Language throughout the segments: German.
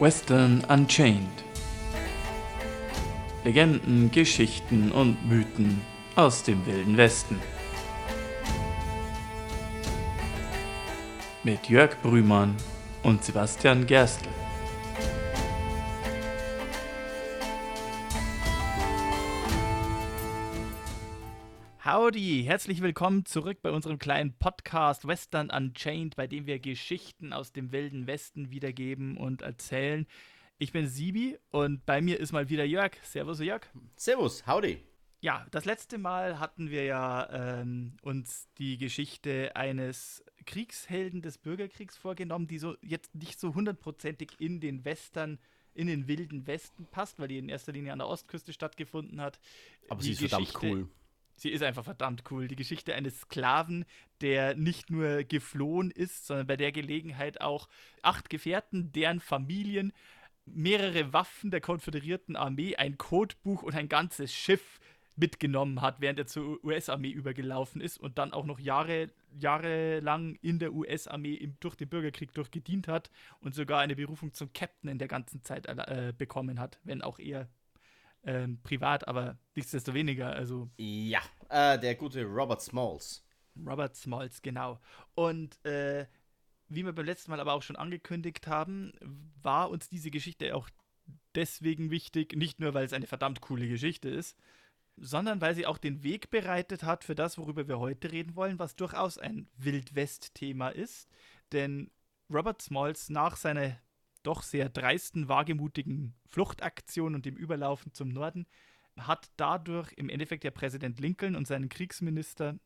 Western Unchained. Legenden, Geschichten und Mythen aus dem wilden Westen. Mit Jörg Brümann und Sebastian Gerstl. Howdy, herzlich willkommen zurück bei unserem kleinen Podcast Western Unchained, bei dem wir Geschichten aus dem wilden Westen wiedergeben und erzählen. Ich bin Sibi und bei mir ist mal wieder Jörg. Servus, Jörg. Servus, howdy. Ja, das letzte Mal hatten wir ja ähm, uns die Geschichte eines Kriegshelden des Bürgerkriegs vorgenommen, die so jetzt nicht so hundertprozentig in den Western in den wilden Westen passt, weil die in erster Linie an der Ostküste stattgefunden hat. Aber die sie ist verdammt cool. Sie ist einfach verdammt cool. Die Geschichte eines Sklaven, der nicht nur geflohen ist, sondern bei der Gelegenheit auch acht Gefährten, deren Familien, mehrere Waffen der konföderierten Armee, ein Codebuch und ein ganzes Schiff mitgenommen hat, während er zur US-Armee übergelaufen ist und dann auch noch Jahre, jahrelang in der US-Armee durch den Bürgerkrieg durchgedient hat und sogar eine Berufung zum Captain in der ganzen Zeit äh, bekommen hat, wenn auch eher ähm, privat, aber nichtsdestoweniger, also. Ja, äh, der gute Robert Smalls. Robert Smalls, genau. Und äh, wie wir beim letzten Mal aber auch schon angekündigt haben, war uns diese Geschichte auch deswegen wichtig, nicht nur weil es eine verdammt coole Geschichte ist, sondern weil sie auch den Weg bereitet hat für das, worüber wir heute reden wollen, was durchaus ein Wildwest-Thema ist. Denn Robert Smalls nach seiner doch sehr dreisten, wagemutigen Fluchtaktion und dem Überlaufen zum Norden hat dadurch im Endeffekt der Präsident Lincoln und seinen Kriegsminister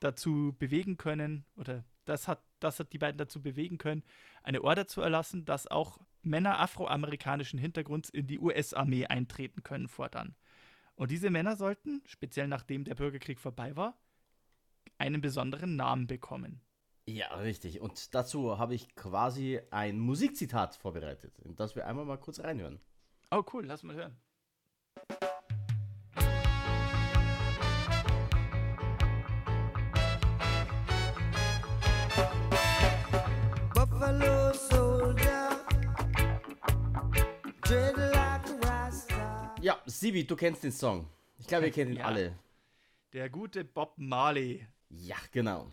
dazu bewegen können, oder das hat, das hat die beiden dazu bewegen können, eine Order zu erlassen, dass auch Männer afroamerikanischen Hintergrunds in die US-Armee eintreten können fortan. Und diese Männer sollten, speziell nachdem der Bürgerkrieg vorbei war, einen besonderen Namen bekommen. Ja, richtig. Und dazu habe ich quasi ein Musikzitat vorbereitet, in das wir einmal mal kurz reinhören. Oh, cool, lass mal hören. Buffalo Soldier, Ja, Sibi, du kennst den Song. Ich glaube, ihr kennt ihn ja. alle. Der gute Bob Marley. Ja, genau.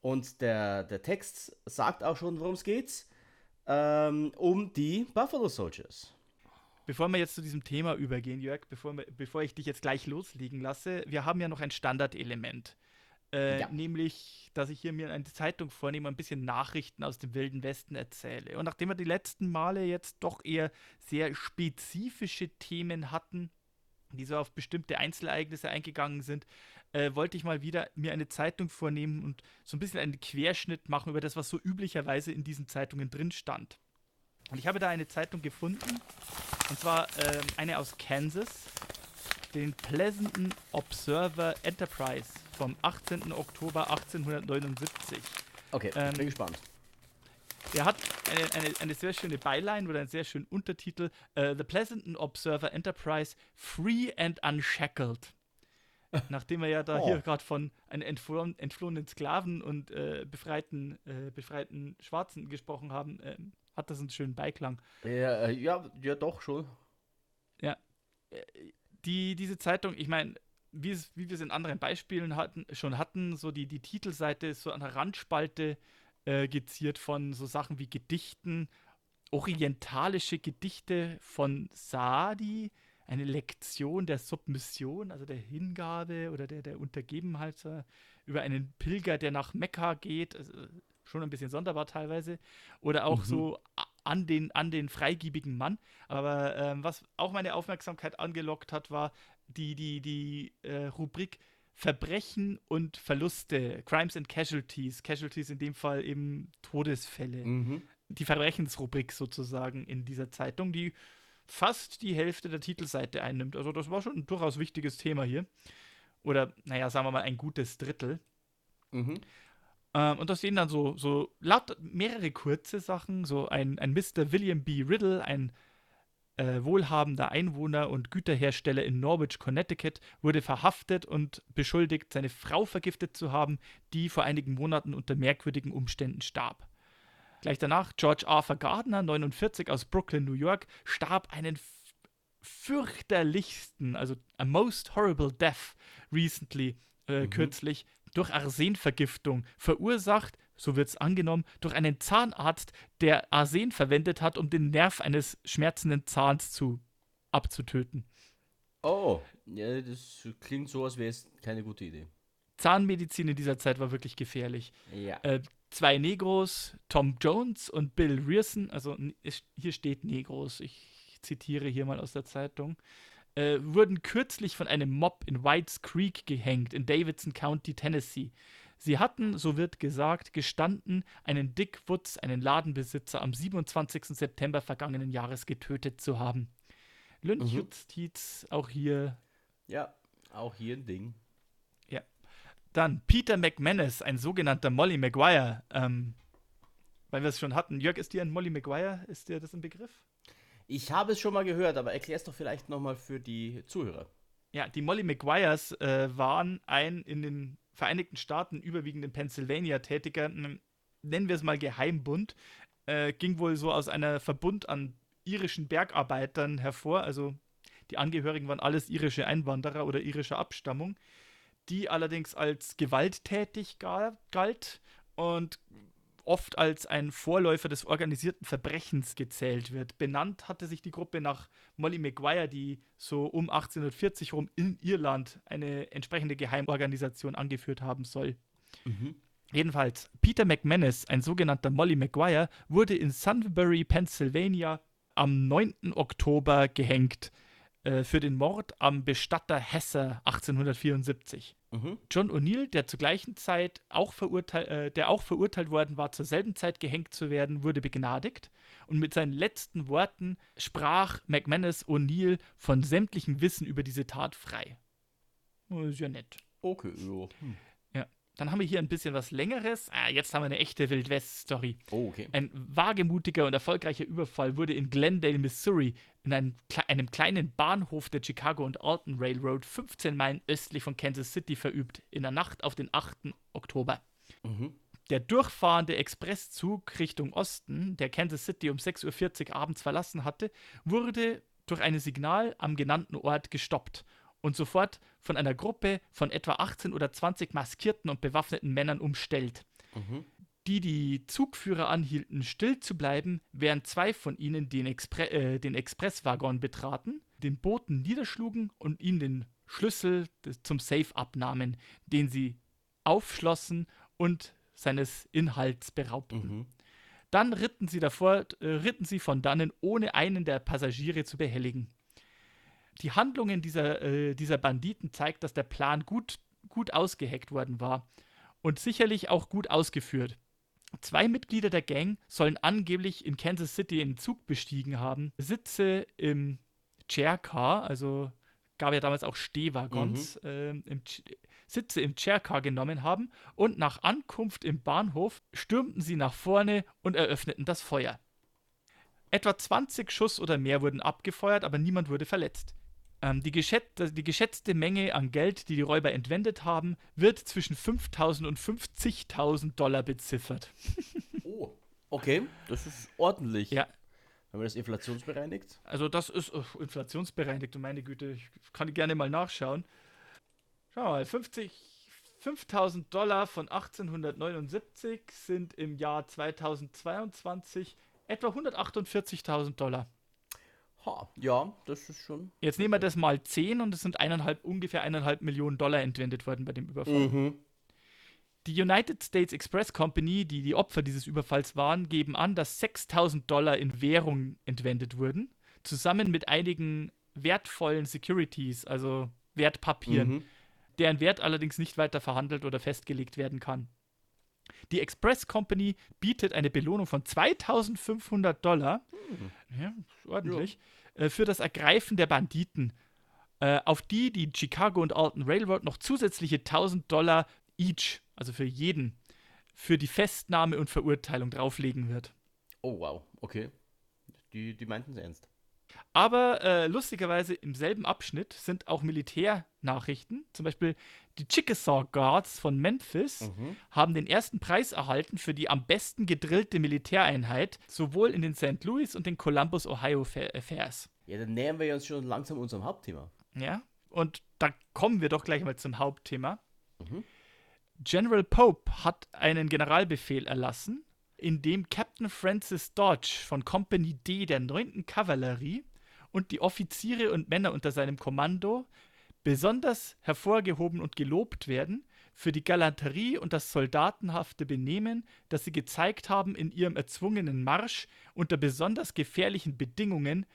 Und der, der Text sagt auch schon, worum es geht. Ähm, um die Buffalo Soldiers. Bevor wir jetzt zu diesem Thema übergehen, Jörg, bevor, wir, bevor ich dich jetzt gleich loslegen lasse, wir haben ja noch ein Standardelement. Äh, ja. Nämlich, dass ich hier mir eine Zeitung vornehme ein bisschen Nachrichten aus dem Wilden Westen erzähle. Und nachdem wir die letzten Male jetzt doch eher sehr spezifische Themen hatten, die so auf bestimmte Einzelereignisse eingegangen sind, äh, wollte ich mal wieder mir eine Zeitung vornehmen und so ein bisschen einen Querschnitt machen über das, was so üblicherweise in diesen Zeitungen drin stand. Und ich habe da eine Zeitung gefunden, und zwar äh, eine aus Kansas, den Pleasanton Observer Enterprise vom 18. Oktober 1879. Okay, ähm, bin gespannt. Der hat eine, eine, eine, sehr schöne Byline oder einen sehr schönen Untertitel: uh, The Pleasanton Observer Enterprise Free and Unshackled. Nachdem er ja da oh. hier gerade von einem entflohen, entflohenen Sklaven und äh, befreiten, äh, befreiten Schwarzen gesprochen haben, äh, hat das einen schönen Beiklang. Ja, äh, ja, ja doch schon. Ja. Äh, die, diese Zeitung, ich meine, wie, wie wir es in anderen Beispielen hatten, schon hatten, so die, die Titelseite ist so an der Randspalte äh, geziert von so Sachen wie Gedichten, orientalische Gedichte von Saadi, eine Lektion der Submission, also der Hingabe oder der, der Untergebenheit über einen Pilger, der nach Mekka geht, also schon ein bisschen sonderbar teilweise, oder auch mhm. so an den, an den freigiebigen Mann. Aber ähm, was auch meine Aufmerksamkeit angelockt hat, war die, die, die äh, Rubrik Verbrechen und Verluste, Crimes and Casualties, Casualties in dem Fall eben Todesfälle. Mhm. Die Verbrechensrubrik sozusagen in dieser Zeitung, die fast die Hälfte der Titelseite einnimmt. Also das war schon ein durchaus wichtiges Thema hier. Oder, naja, sagen wir mal, ein gutes Drittel. Mhm. Ähm, und da stehen dann so, so laut mehrere kurze Sachen, so ein, ein Mr. William B. Riddle, ein äh, wohlhabender Einwohner und Güterhersteller in Norwich, Connecticut, wurde verhaftet und beschuldigt, seine Frau vergiftet zu haben, die vor einigen Monaten unter merkwürdigen Umständen starb. Gleich danach George Arthur Gardner, 49 aus Brooklyn, New York, starb einen fürchterlichsten, also a most horrible death recently, äh, mhm. kürzlich, durch Arsenvergiftung, verursacht, so wird es angenommen, durch einen Zahnarzt, der Arsen verwendet hat, um den Nerv eines schmerzenden Zahns zu abzutöten. Oh, ja, das klingt so, als wäre es keine gute Idee. Zahnmedizin in dieser Zeit war wirklich gefährlich. Ja. Äh, zwei Negros, Tom Jones und Bill Rierson, also hier steht Negros, ich zitiere hier mal aus der Zeitung, äh, wurden kürzlich von einem Mob in Whites Creek gehängt, in Davidson County, Tennessee. Sie hatten, so wird gesagt, gestanden, einen Dick Woods, einen Ladenbesitzer, am 27. September vergangenen Jahres getötet zu haben. Lynchjustiz, mhm. auch hier. Ja, auch hier ein Ding. Dann Peter McManus, ein sogenannter Molly Maguire. Ähm, weil wir es schon hatten. Jörg, ist dir ein Molly Maguire? Ist dir das ein Begriff? Ich habe es schon mal gehört, aber erklär es doch vielleicht nochmal für die Zuhörer. Ja, die Molly Maguires äh, waren ein in den Vereinigten Staaten, überwiegend in Pennsylvania tätiger, nennen wir es mal Geheimbund, äh, ging wohl so aus einer Verbund an irischen Bergarbeitern hervor, also die Angehörigen waren alles irische Einwanderer oder irischer Abstammung, die allerdings als gewalttätig galt und oft als ein Vorläufer des organisierten Verbrechens gezählt wird. Benannt hatte sich die Gruppe nach Molly Maguire, die so um 1840 rum in Irland eine entsprechende Geheimorganisation angeführt haben soll. Mhm. Jedenfalls, Peter McManus, ein sogenannter Molly Maguire, wurde in Sunbury, Pennsylvania am 9. Oktober gehängt äh, für den Mord am Bestatter Hesse 1874. Mhm. John O'Neill, der zur gleichen Zeit auch verurteilt, äh, der auch verurteilt worden war, zur selben Zeit gehängt zu werden, wurde begnadigt. Und mit seinen letzten Worten sprach McManus O'Neill von sämtlichem Wissen über diese Tat frei. Das ist ja nett. Okay, ja. Hm. Dann haben wir hier ein bisschen was Längeres. Ah, jetzt haben wir eine echte Wildwest-Story. Oh, okay. Ein wagemutiger und erfolgreicher Überfall wurde in Glendale, Missouri, in einem, einem kleinen Bahnhof der Chicago und Alton Railroad, 15 Meilen östlich von Kansas City, verübt, in der Nacht auf den 8. Oktober. Mhm. Der durchfahrende Expresszug Richtung Osten, der Kansas City um 6.40 Uhr abends verlassen hatte, wurde durch ein Signal am genannten Ort gestoppt und sofort von einer Gruppe von etwa 18 oder 20 maskierten und bewaffneten Männern umstellt. Mhm. Die die Zugführer anhielten, still zu bleiben, während zwei von ihnen den, Expre äh, den Expresswaggon betraten, den Boten niederschlugen und ihm den Schlüssel des, zum Safe abnahmen, den sie aufschlossen und seines Inhalts beraubten. Mhm. Dann ritten sie davor, äh, ritten sie von dannen, ohne einen der Passagiere zu behelligen die Handlungen dieser, äh, dieser Banditen zeigt, dass der Plan gut, gut ausgeheckt worden war und sicherlich auch gut ausgeführt. Zwei Mitglieder der Gang sollen angeblich in Kansas City einen Zug bestiegen haben, Sitze im Chaircar, also gab ja damals auch Stehwaggons, mhm. äh, im Sitze im Chaircar genommen haben und nach Ankunft im Bahnhof stürmten sie nach vorne und eröffneten das Feuer. Etwa 20 Schuss oder mehr wurden abgefeuert, aber niemand wurde verletzt. Ähm, die, geschät die, geschätzte Menge an Geld, die die Räuber entwendet haben, wird zwischen 5.000 und 50.000 Dollar beziffert. oh, okay, das ist ordentlich. Ja. Haben wir das inflationsbereinigt? Also das ist oh, inflationsbereinigt, und meine Güte, ich kann gerne mal nachschauen. Schau mal, 50, 5000 Dollar von 1879 sind im Jahr 2022 etwa 148.000 Dollar. Ha, ja, das ist schon. Jetzt nehmen wir das mal 10 und es sind eineinhalb, ungefähr eineinhalb Millionen Dollar entwendet worden bei dem Überfall. Mhm. Die United States Express Company, die die Opfer dieses Überfalls waren, geben an, dass 6000 Dollar in Währung entwendet wurden, zusammen mit einigen wertvollen Securities, also Wertpapieren, mhm. deren Wert allerdings nicht weiter verhandelt oder festgelegt werden kann. Die Express Company bietet eine Belohnung von 2500 Dollar, hm. ja, ordentlich, ja. Äh, für das Ergreifen der Banditen, äh, auf die die Chicago und Alton Railroad noch zusätzliche 1000 Dollar each, also für jeden, für die Festnahme und Verurteilung drauflegen wird. Oh wow, okay. Die, die meinten es ernst. Aber äh, lustigerweise im selben Abschnitt sind auch Militärnachrichten. Zum Beispiel die Chickasaw Guards von Memphis Mhm. haben den ersten Preis erhalten für die am besten gedrillte Militäreinheit, sowohl in den St. Louis und den Columbus, Ohio Fa- äh. Ja, dann nähern wir uns schon langsam unserem Hauptthema. Ja, und da kommen wir doch gleich mal zum Hauptthema. Mhm. General Pope hat einen Generalbefehl erlassen, in dem Captain Francis Dodge von Company D der 9. Kavallerie und die Offiziere und Männer unter seinem Kommando besonders hervorgehoben und gelobt werden für die Galanterie und das soldatenhafte Benehmen, das sie gezeigt haben in ihrem erzwungenen Marsch unter besonders gefährlichen Bedingungen,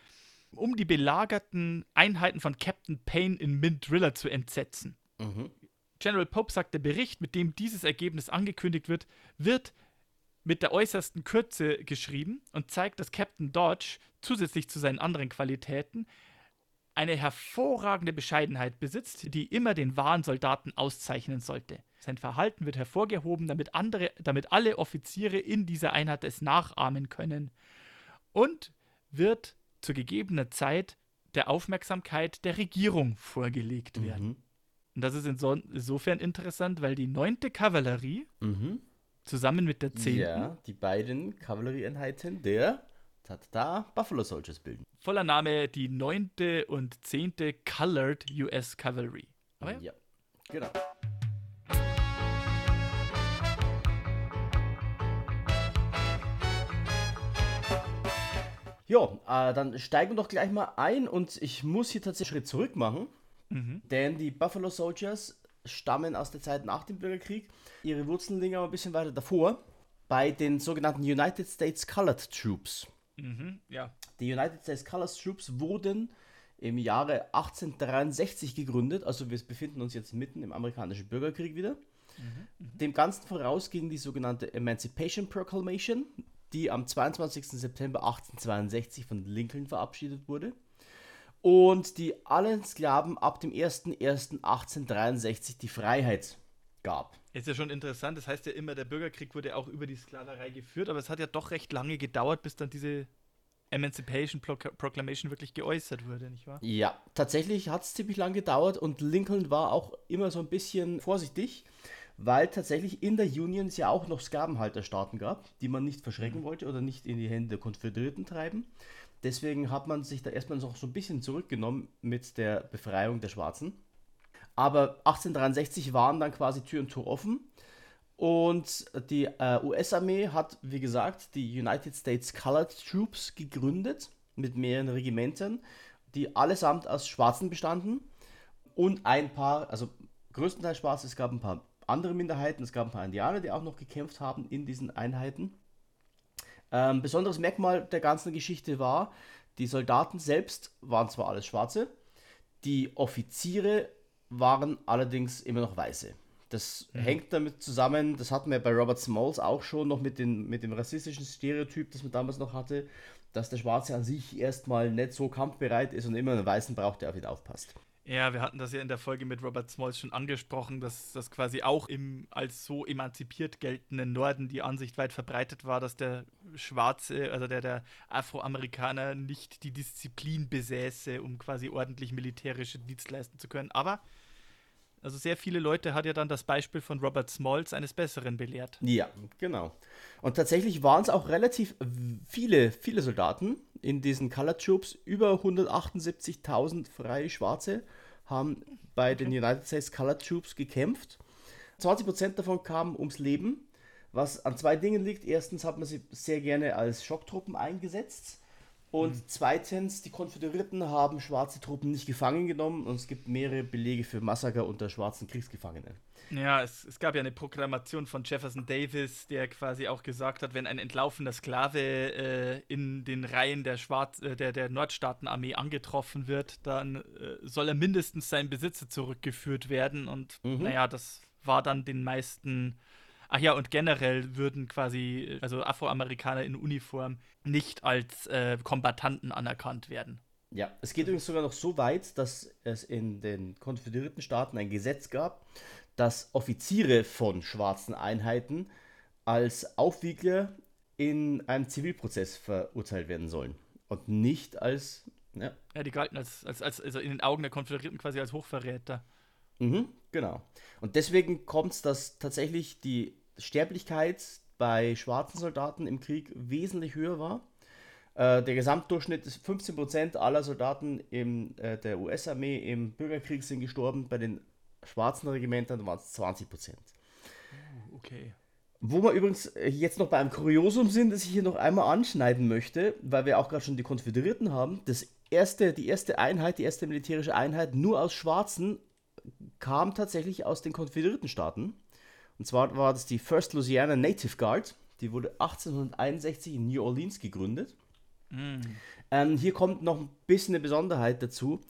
um die belagerten Einheiten von Captain Payne in Mint Driller zu entsetzen. Mhm. General Pope sagt, der Bericht, mit dem dieses Ergebnis angekündigt wird, wird mit der äußersten Kürze geschrieben und zeigt, dass Captain Dodge zusätzlich zu seinen anderen Qualitäten eine hervorragende Bescheidenheit besitzt, die immer den wahren Soldaten auszeichnen sollte. Sein Verhalten wird hervorgehoben, damit, andere, damit alle Offiziere in dieser Einheit es nachahmen können und wird zu gegebener Zeit der Aufmerksamkeit der Regierung vorgelegt werden. Mhm. Und das ist inso insofern interessant, weil die 9. Kavallerie Mhm. Zusammen mit der 10. Ja, die beiden Kavallerieeinheiten der Tata Buffalo Soldiers bilden. voller Name die 9. und 10. Colored US Cavalry. Aber ja, Ja, genau. Ja, äh, dann steigen wir doch gleich mal ein und ich muss hier tatsächlich einen Schritt zurück machen, Mhm. denn die Buffalo Soldiers stammen aus der Zeit nach dem Bürgerkrieg. Ihre Wurzeln liegen aber ein bisschen weiter davor, bei den sogenannten United States Colored Troops. Mhm. ja. Die United States Colored Troops wurden im Jahre 1863 gegründet, also wir befinden uns jetzt mitten im amerikanischen Bürgerkrieg wieder. Dem Ganzen voraus ging die sogenannte Emancipation Proclamation, die am 22. September 1862 von Lincoln verabschiedet wurde und die allen Sklaven ab dem 01.01.1863 die Freiheit gab. Ist ja schon interessant. Das heißt ja immer, der Bürgerkrieg wurde auch über die Sklaverei geführt, aber es hat ja doch recht lange gedauert, bis dann diese Emancipation Proc- Proclamation wirklich geäußert wurde, nicht wahr? Ja, tatsächlich hat es ziemlich lang gedauert und Lincoln war auch immer so ein bisschen vorsichtig, weil tatsächlich in der Union es ja auch noch Sklavenhalterstaaten gab, die man nicht verschrecken wollte oder nicht in die Hände der Konföderierten treiben. Deswegen hat man sich da erstmal noch so ein bisschen zurückgenommen mit der Befreiung der Schwarzen. Aber 1863 waren dann quasi Tür und Tor offen. Und die äh, US-Armee hat, wie gesagt, die United States Colored Troops gegründet mit mehreren Regimentern, die allesamt aus Schwarzen bestanden und ein paar, also größtenteils Schwarze, es gab ein paar andere Minderheiten, es gab ein paar Indianer, die auch noch gekämpft haben in diesen Einheiten. Ähm, besonderes Merkmal der ganzen Geschichte war, die Soldaten selbst waren zwar alles Schwarze, die Offiziere waren allerdings immer noch Weiße. Das hängt damit zusammen, das hatten wir bei Robert Smalls auch schon noch mit, den, mit dem rassistischen Stereotyp, das man damals noch hatte, dass der Schwarze an sich erstmal nicht so kampfbereit ist und immer einen Weißen braucht, der auf ihn aufpasst. Ja, wir hatten das ja in der Folge mit Robert Smalls schon angesprochen, dass das quasi auch im als so emanzipiert geltenden Norden die Ansicht weit verbreitet war, dass der Schwarze, also der, der Afroamerikaner nicht die Disziplin besäße, um quasi ordentlich militärische Dienst leisten zu können. Aber, also sehr viele Leute hat ja dann das Beispiel von Robert Smalls eines Besseren belehrt. Ja, genau. Und tatsächlich waren es auch relativ viele, viele Soldaten in diesen Color Troops. Über 178.000 freie Schwarze haben bei den United States Color Troops gekämpft. 20% davon kamen ums Leben, was an zwei Dingen liegt. Erstens hat man sie sehr gerne als Schocktruppen eingesetzt. Und zweitens, die Konföderierten haben schwarze Truppen nicht gefangen genommen und es gibt mehrere Belege für Massaker unter schwarzen Kriegsgefangenen. Ja, es, es gab ja eine Proklamation von Jefferson Davis, der quasi auch gesagt hat, wenn ein entlaufener Sklave äh, in den Reihen der, Schwarz äh, der, der Nordstaatenarmee angetroffen wird, dann äh, soll er mindestens seinen Besitzer zurückgeführt werden. Und Mhm. naja, das war dann den meisten. Ach ja, und generell würden quasi, also Afroamerikaner in Uniform, nicht als äh, Kombattanten anerkannt werden. Ja, es geht übrigens sogar noch so weit, dass es in den konföderierten Staaten ein Gesetz gab, dass Offiziere von schwarzen Einheiten als Aufwiegler in einem Zivilprozess verurteilt werden sollen und nicht als Ja. ja, die galten als, als, als, also in den Augen der Konföderierten quasi als Hochverräter. Mhm, genau. Und deswegen kommt es, dass tatsächlich die Sterblichkeit bei schwarzen Soldaten im Krieg wesentlich höher war. Äh, der Gesamtdurchschnitt ist 15% aller Soldaten im, äh, der US-Armee im Bürgerkrieg sind gestorben. Bei den schwarzen Regimentern waren es 20%. Uh, okay. Wo wir übrigens äh, jetzt noch bei einem Kuriosum sind, das ich hier noch einmal anschneiden möchte, weil wir auch gerade schon die Konföderierten haben. Das erste, die erste Einheit, die erste militärische Einheit nur aus Schwarzen kam tatsächlich aus den konföderierten Staaten. Und zwar war das die First Louisiana Native Guard. Die wurde 1861 in New Orleans gegründet. Mm. Ähm, hier kommt noch ein bisschen eine Besonderheit dazu,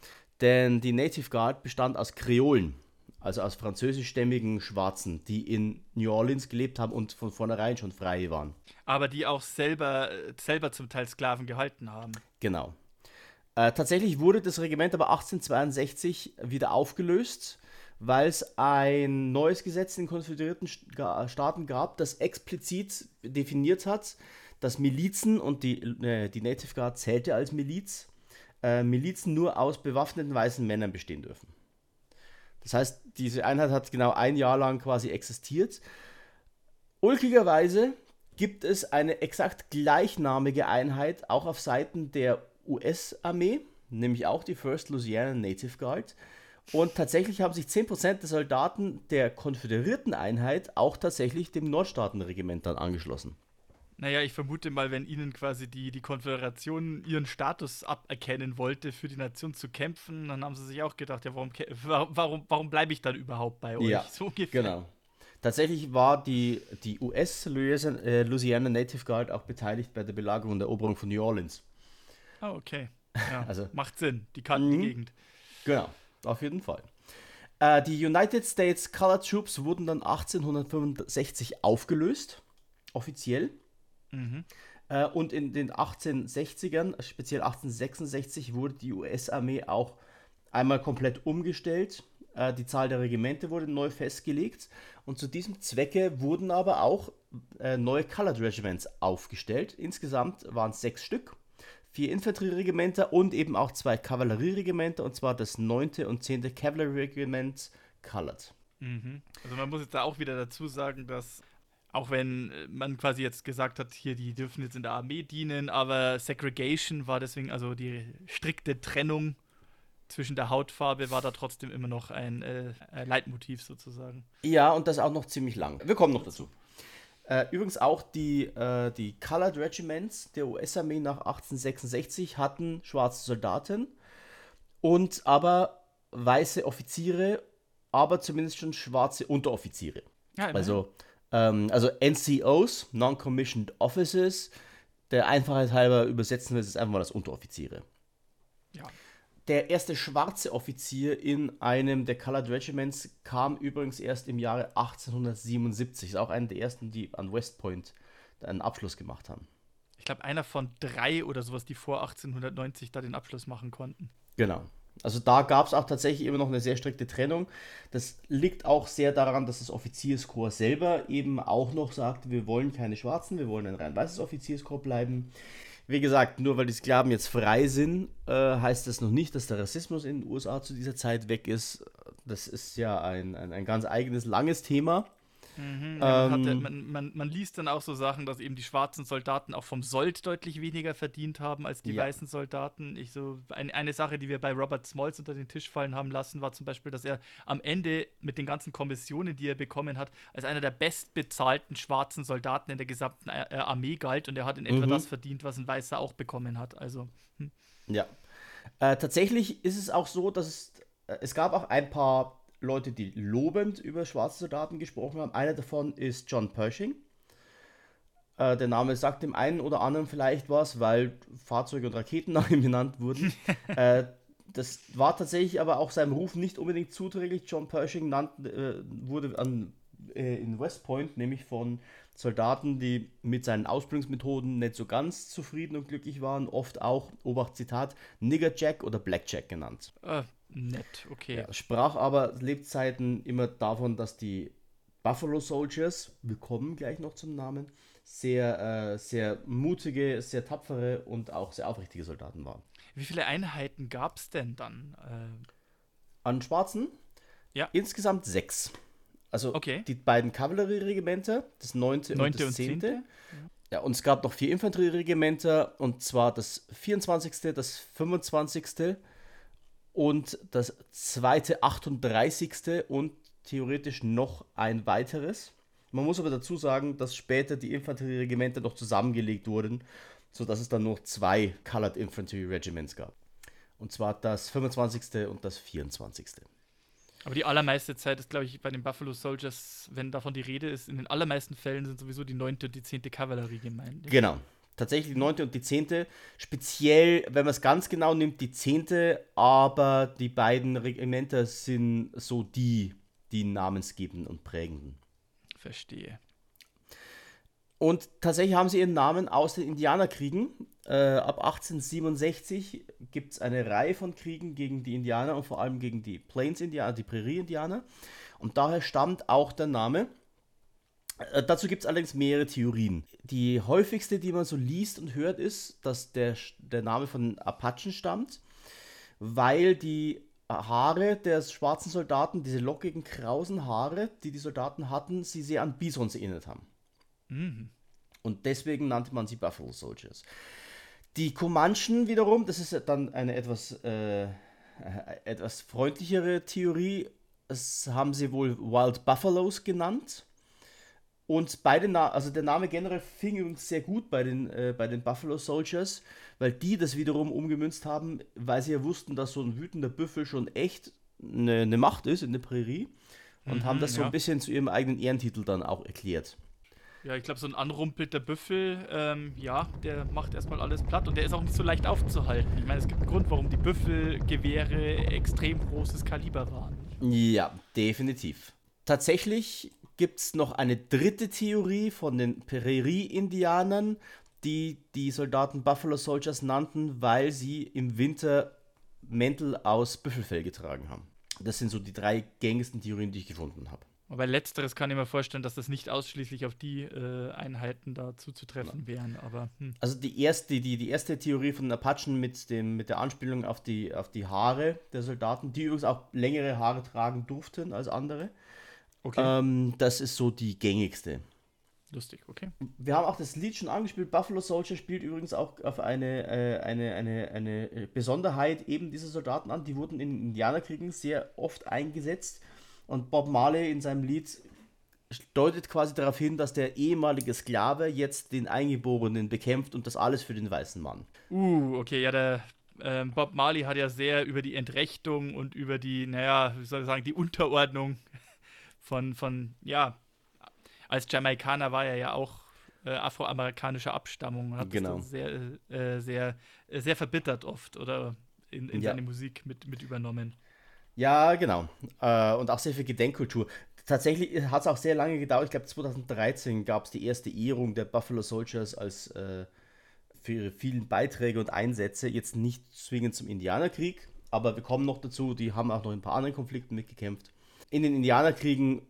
denn die Native Guard bestand aus Kreolen, also aus französischstämmigen Schwarzen, die in New Orleans gelebt haben und von vornherein schon frei waren. Aber die auch selber, selber zum Teil Sklaven gehalten haben. Genau. Äh, tatsächlich wurde das Regiment aber 1862 wieder aufgelöst weil es ein neues Gesetz in den konföderierten Staaten gab, das explizit definiert hat, dass Milizen und die, äh, die Native Guard zählte als Miliz, äh, Milizen nur aus bewaffneten weißen Männern bestehen dürfen. Das heißt, diese Einheit hat genau ein Jahr lang quasi existiert. Ulkigerweise gibt es eine exakt gleichnamige Einheit auch auf Seiten der US-Armee, nämlich auch die First Louisiana Native Guard. Und tatsächlich haben sich 10% der Soldaten der konföderierten Einheit auch tatsächlich dem Nordstaatenregiment dann angeschlossen. Naja, ich vermute mal, wenn ihnen quasi die, die Konföderation ihren Status aberkennen wollte, für die Nation zu kämpfen, dann haben sie sich auch gedacht, ja, warum, warum, warum bleibe ich dann überhaupt bei euch? Ja, so ungefähr. Genau. Tatsächlich war die, die US-Louisiana äh, Native Guard auch beteiligt bei der Belagerung und Eroberung von New Orleans. Ah, okay. Ja, also, macht Sinn. Die die mhm. Gegend. Genau auf jeden Fall. Äh, die United States Color Troops wurden dann 1865 aufgelöst, offiziell. Mhm. Äh, und in den 1860ern, speziell 1866, wurde die US-Armee auch einmal komplett umgestellt. Äh, die Zahl der Regimente wurde neu festgelegt. Und zu diesem Zwecke wurden aber auch äh, neue Colored Regiments aufgestellt. Insgesamt waren es sechs Stück vier Infanterieregimenter und eben auch zwei Kavallerieregimenter, und zwar das 9. und 10. Cavalry Regiment Colored. Mhm. Also man muss jetzt da auch wieder dazu sagen, dass auch wenn äh, man quasi jetzt gesagt hat, hier, die dürfen jetzt in der Armee dienen, aber Segregation war deswegen, also die strikte Trennung zwischen der Hautfarbe war da trotzdem immer noch ein äh, Leitmotiv sozusagen. Ja, und das auch noch ziemlich lang. Wir kommen noch dazu. Äh, übrigens auch die, äh, die Colored Regiments der US-Armee nach 1866 hatten schwarze Soldaten und aber weiße Offiziere, aber zumindest schon schwarze Unteroffiziere. Ja, also, ähm, also NCOs, Non-Commissioned Officers, der Einfachheit halber übersetzen wir es einfach mal als Unteroffiziere. Ja. Der erste schwarze Offizier in einem der Colored Regiments kam übrigens erst im Jahre 1877. Ist auch einer der ersten, die an West Point einen Abschluss gemacht haben. Ich glaube, einer von drei oder sowas, die vor 1890 da den Abschluss machen konnten. Genau. Also da gab es auch tatsächlich immer noch eine sehr strikte Trennung. Das liegt auch sehr daran, dass das Offizierskorps selber eben auch noch sagt, wir wollen keine Schwarzen, wir wollen ein rein weißes Offizierskorps bleiben. Wie gesagt, nur weil die Sklaven jetzt frei sind, äh, heißt das noch nicht, dass der Rassismus in den USA zu dieser Zeit weg ist. Das ist ja ein, ein, ein ganz eigenes, langes Thema. Mhm, ähm, man, man, man, liest dann auch so Sachen, dass eben die schwarzen Soldaten auch vom Sold deutlich weniger verdient haben als die ja. weißen Soldaten. Ich so, ein, eine Sache, die wir bei Robert Smalls unter den Tisch fallen haben lassen, war zum Beispiel, dass er am Ende mit den ganzen Kommissionen, die er bekommen hat, als einer der bestbezahlten schwarzen Soldaten in der gesamten äh, Armee galt und er hat in etwa mhm. das verdient, was ein Weißer auch bekommen hat. Also. Hm. Ja. Äh, tatsächlich ist es auch so, dass es, äh, es gab auch ein paar Leute, die lobend über schwarze Soldaten gesprochen haben. Einer davon ist John Pershing. Äh, der Name sagt dem einen oder anderen vielleicht was, weil Fahrzeuge und Raketen nach ihm benannt wurden. äh, das war tatsächlich aber auch seinem Ruf nicht unbedingt zuträglich. John Pershing nannte, äh, wurde an, äh, in West Point nämlich von Soldaten, die mit seinen Ausbildungsmethoden nicht so ganz zufrieden und glücklich waren, oft auch, Obacht Zitat, Nigger Jack oder Blackjack genannt. Nett, okay. Ja, sprach aber Lebzeiten immer davon, dass die Buffalo Soldiers, wir kommen gleich noch zum Namen, sehr, äh, sehr mutige, sehr tapfere und auch sehr aufrichtige Soldaten waren. Wie viele Einheiten gab es denn dann? Äh, An Schwarzen? Ja. Insgesamt sechs. Also Okay. die beiden Kavallerieregimenter, das 9. und das und 10. zehnte? Ja, und es gab noch vier Infanterieregimenter, und zwar das 24., das 25. und das zweite 38. und theoretisch noch ein weiteres. Man muss aber dazu sagen, dass später die Infanterieregimenter noch zusammengelegt wurden, sodass es dann noch zwei Colored Infantry Regiments gab. Und zwar das 25. und das 24. Aber die allermeiste Zeit ist, glaube ich, bei den Buffalo Soldiers, wenn davon die Rede ist, in den allermeisten Fällen sind sowieso die 9. und die 10. Kavallerie gemeint. Genau. Tatsächlich die 9. und die 10. Speziell, wenn man es ganz genau nimmt, die 10. Aber die beiden Regimenter sind so die, die namensgebenden und prägenden. Verstehe. Und tatsächlich haben sie ihren Namen aus den Indianerkriegen. Äh, ab 1867 gibt es eine Reihe von Kriegen gegen die Indianer und vor allem gegen die Plains-Indianer, die Prärie-Indianer. Und daher stammt auch der Name. Äh, dazu gibt es allerdings mehrere Theorien. Die häufigste, die man so liest und hört, ist, dass der, der Name von Apachen stammt, weil die Haare der schwarzen Soldaten, diese lockigen, krausen Haare, die die Soldaten hatten, sie sehr an Bisons erinnert haben. Mhm. Und deswegen nannte man sie Buffalo Soldiers. Die Comanchen wiederum, das ist dann eine etwas, äh, etwas freundlichere Theorie, das haben sie wohl Wild Buffaloes genannt. Und beide, Na also der Name generell fing übrigens sehr gut bei den, äh, bei den Buffalo Soldiers, weil die das wiederum umgemünzt haben, weil sie ja wussten, dass so ein wütender Büffel schon echt eine, eine Macht ist in der Prärie und Mhm, haben das so ja. ein bisschen zu ihrem eigenen Ehrentitel dann auch erklärt. Ja, ich glaube, so ein anrumpelter Büffel, ähm, ja, der macht erstmal alles platt und der ist auch nicht so leicht aufzuhalten. Ich meine, es gibt einen Grund, warum die Büffelgewehre extrem großes Kaliber waren. Ja, definitiv. Tatsächlich gibt es noch eine dritte Theorie von den Prärie-Indianern, die die Soldaten Buffalo Soldiers nannten, weil sie im Winter Mäntel aus Büffelfell getragen haben. Das sind so die drei gängigsten Theorien, die ich gefunden habe. Aber letzteres kann ich mir vorstellen, dass das nicht ausschließlich auf die äh, Einheiten da zuzutreffen wären. Aber hm. Also die erste, die, die erste Theorie von den Apachen mit, dem, mit der Anspielung auf die, auf die Haare der Soldaten, die übrigens auch längere Haare tragen durften als andere, okay, ähm, das ist so die gängigste. lustig, okay. Wir haben auch das Lied schon angespielt. Buffalo Soldier spielt übrigens auch auf eine, äh, eine, eine, eine äh, Besonderheit eben dieser Soldaten an. Die wurden in den Indianerkriegen sehr oft eingesetzt. Und Bob Marley in seinem Lied deutet quasi darauf hin, dass der ehemalige Sklave jetzt den Eingeborenen bekämpft und das alles für den weißen Mann. Uh, okay, ja, der ähm, Bob Marley hat ja sehr über die Entrechtung und über die, naja, wie soll ich sagen, die Unterordnung von, von, ja, als Jamaikaner war er ja auch äh, afroamerikanischer Abstammung und hat Genau. das sehr, äh, sehr, äh, sehr verbittert oft oder in, in Ja. seine Musik mit, mit übernommen. Ja, genau. Äh, und auch sehr viel Gedenkkultur. Tatsächlich hat es auch sehr lange gedauert. Ich glaube, 2013 gab es die erste Ehrung der Buffalo Soldiers als äh, für ihre vielen Beiträge und Einsätze. Jetzt nicht zwingend zum Indianerkrieg, aber wir kommen noch dazu. Die haben auch noch in ein paar anderen Konflikten mitgekämpft. In den Indianerkriegen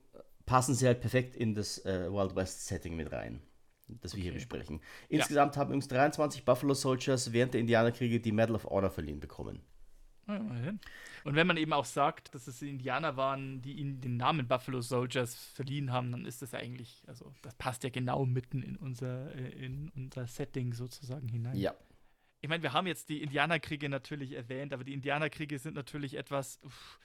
passen sie halt perfekt in das äh, Wild West Setting mit rein, das wir hier Okay. besprechen. Insgesamt haben übrigens 23 Buffalo Soldiers während der Indianerkriege die Medal of Honor verliehen bekommen. Ja, immerhin. Und wenn man eben auch sagt, dass es die Indianer waren, die ihnen den Namen Buffalo Soldiers verliehen haben, dann ist das ja eigentlich, also das passt ja genau mitten in unser, äh, in unser Setting sozusagen hinein. Ja. Ich meine, wir haben jetzt die Indianerkriege natürlich erwähnt, aber die Indianerkriege sind natürlich etwas, uff,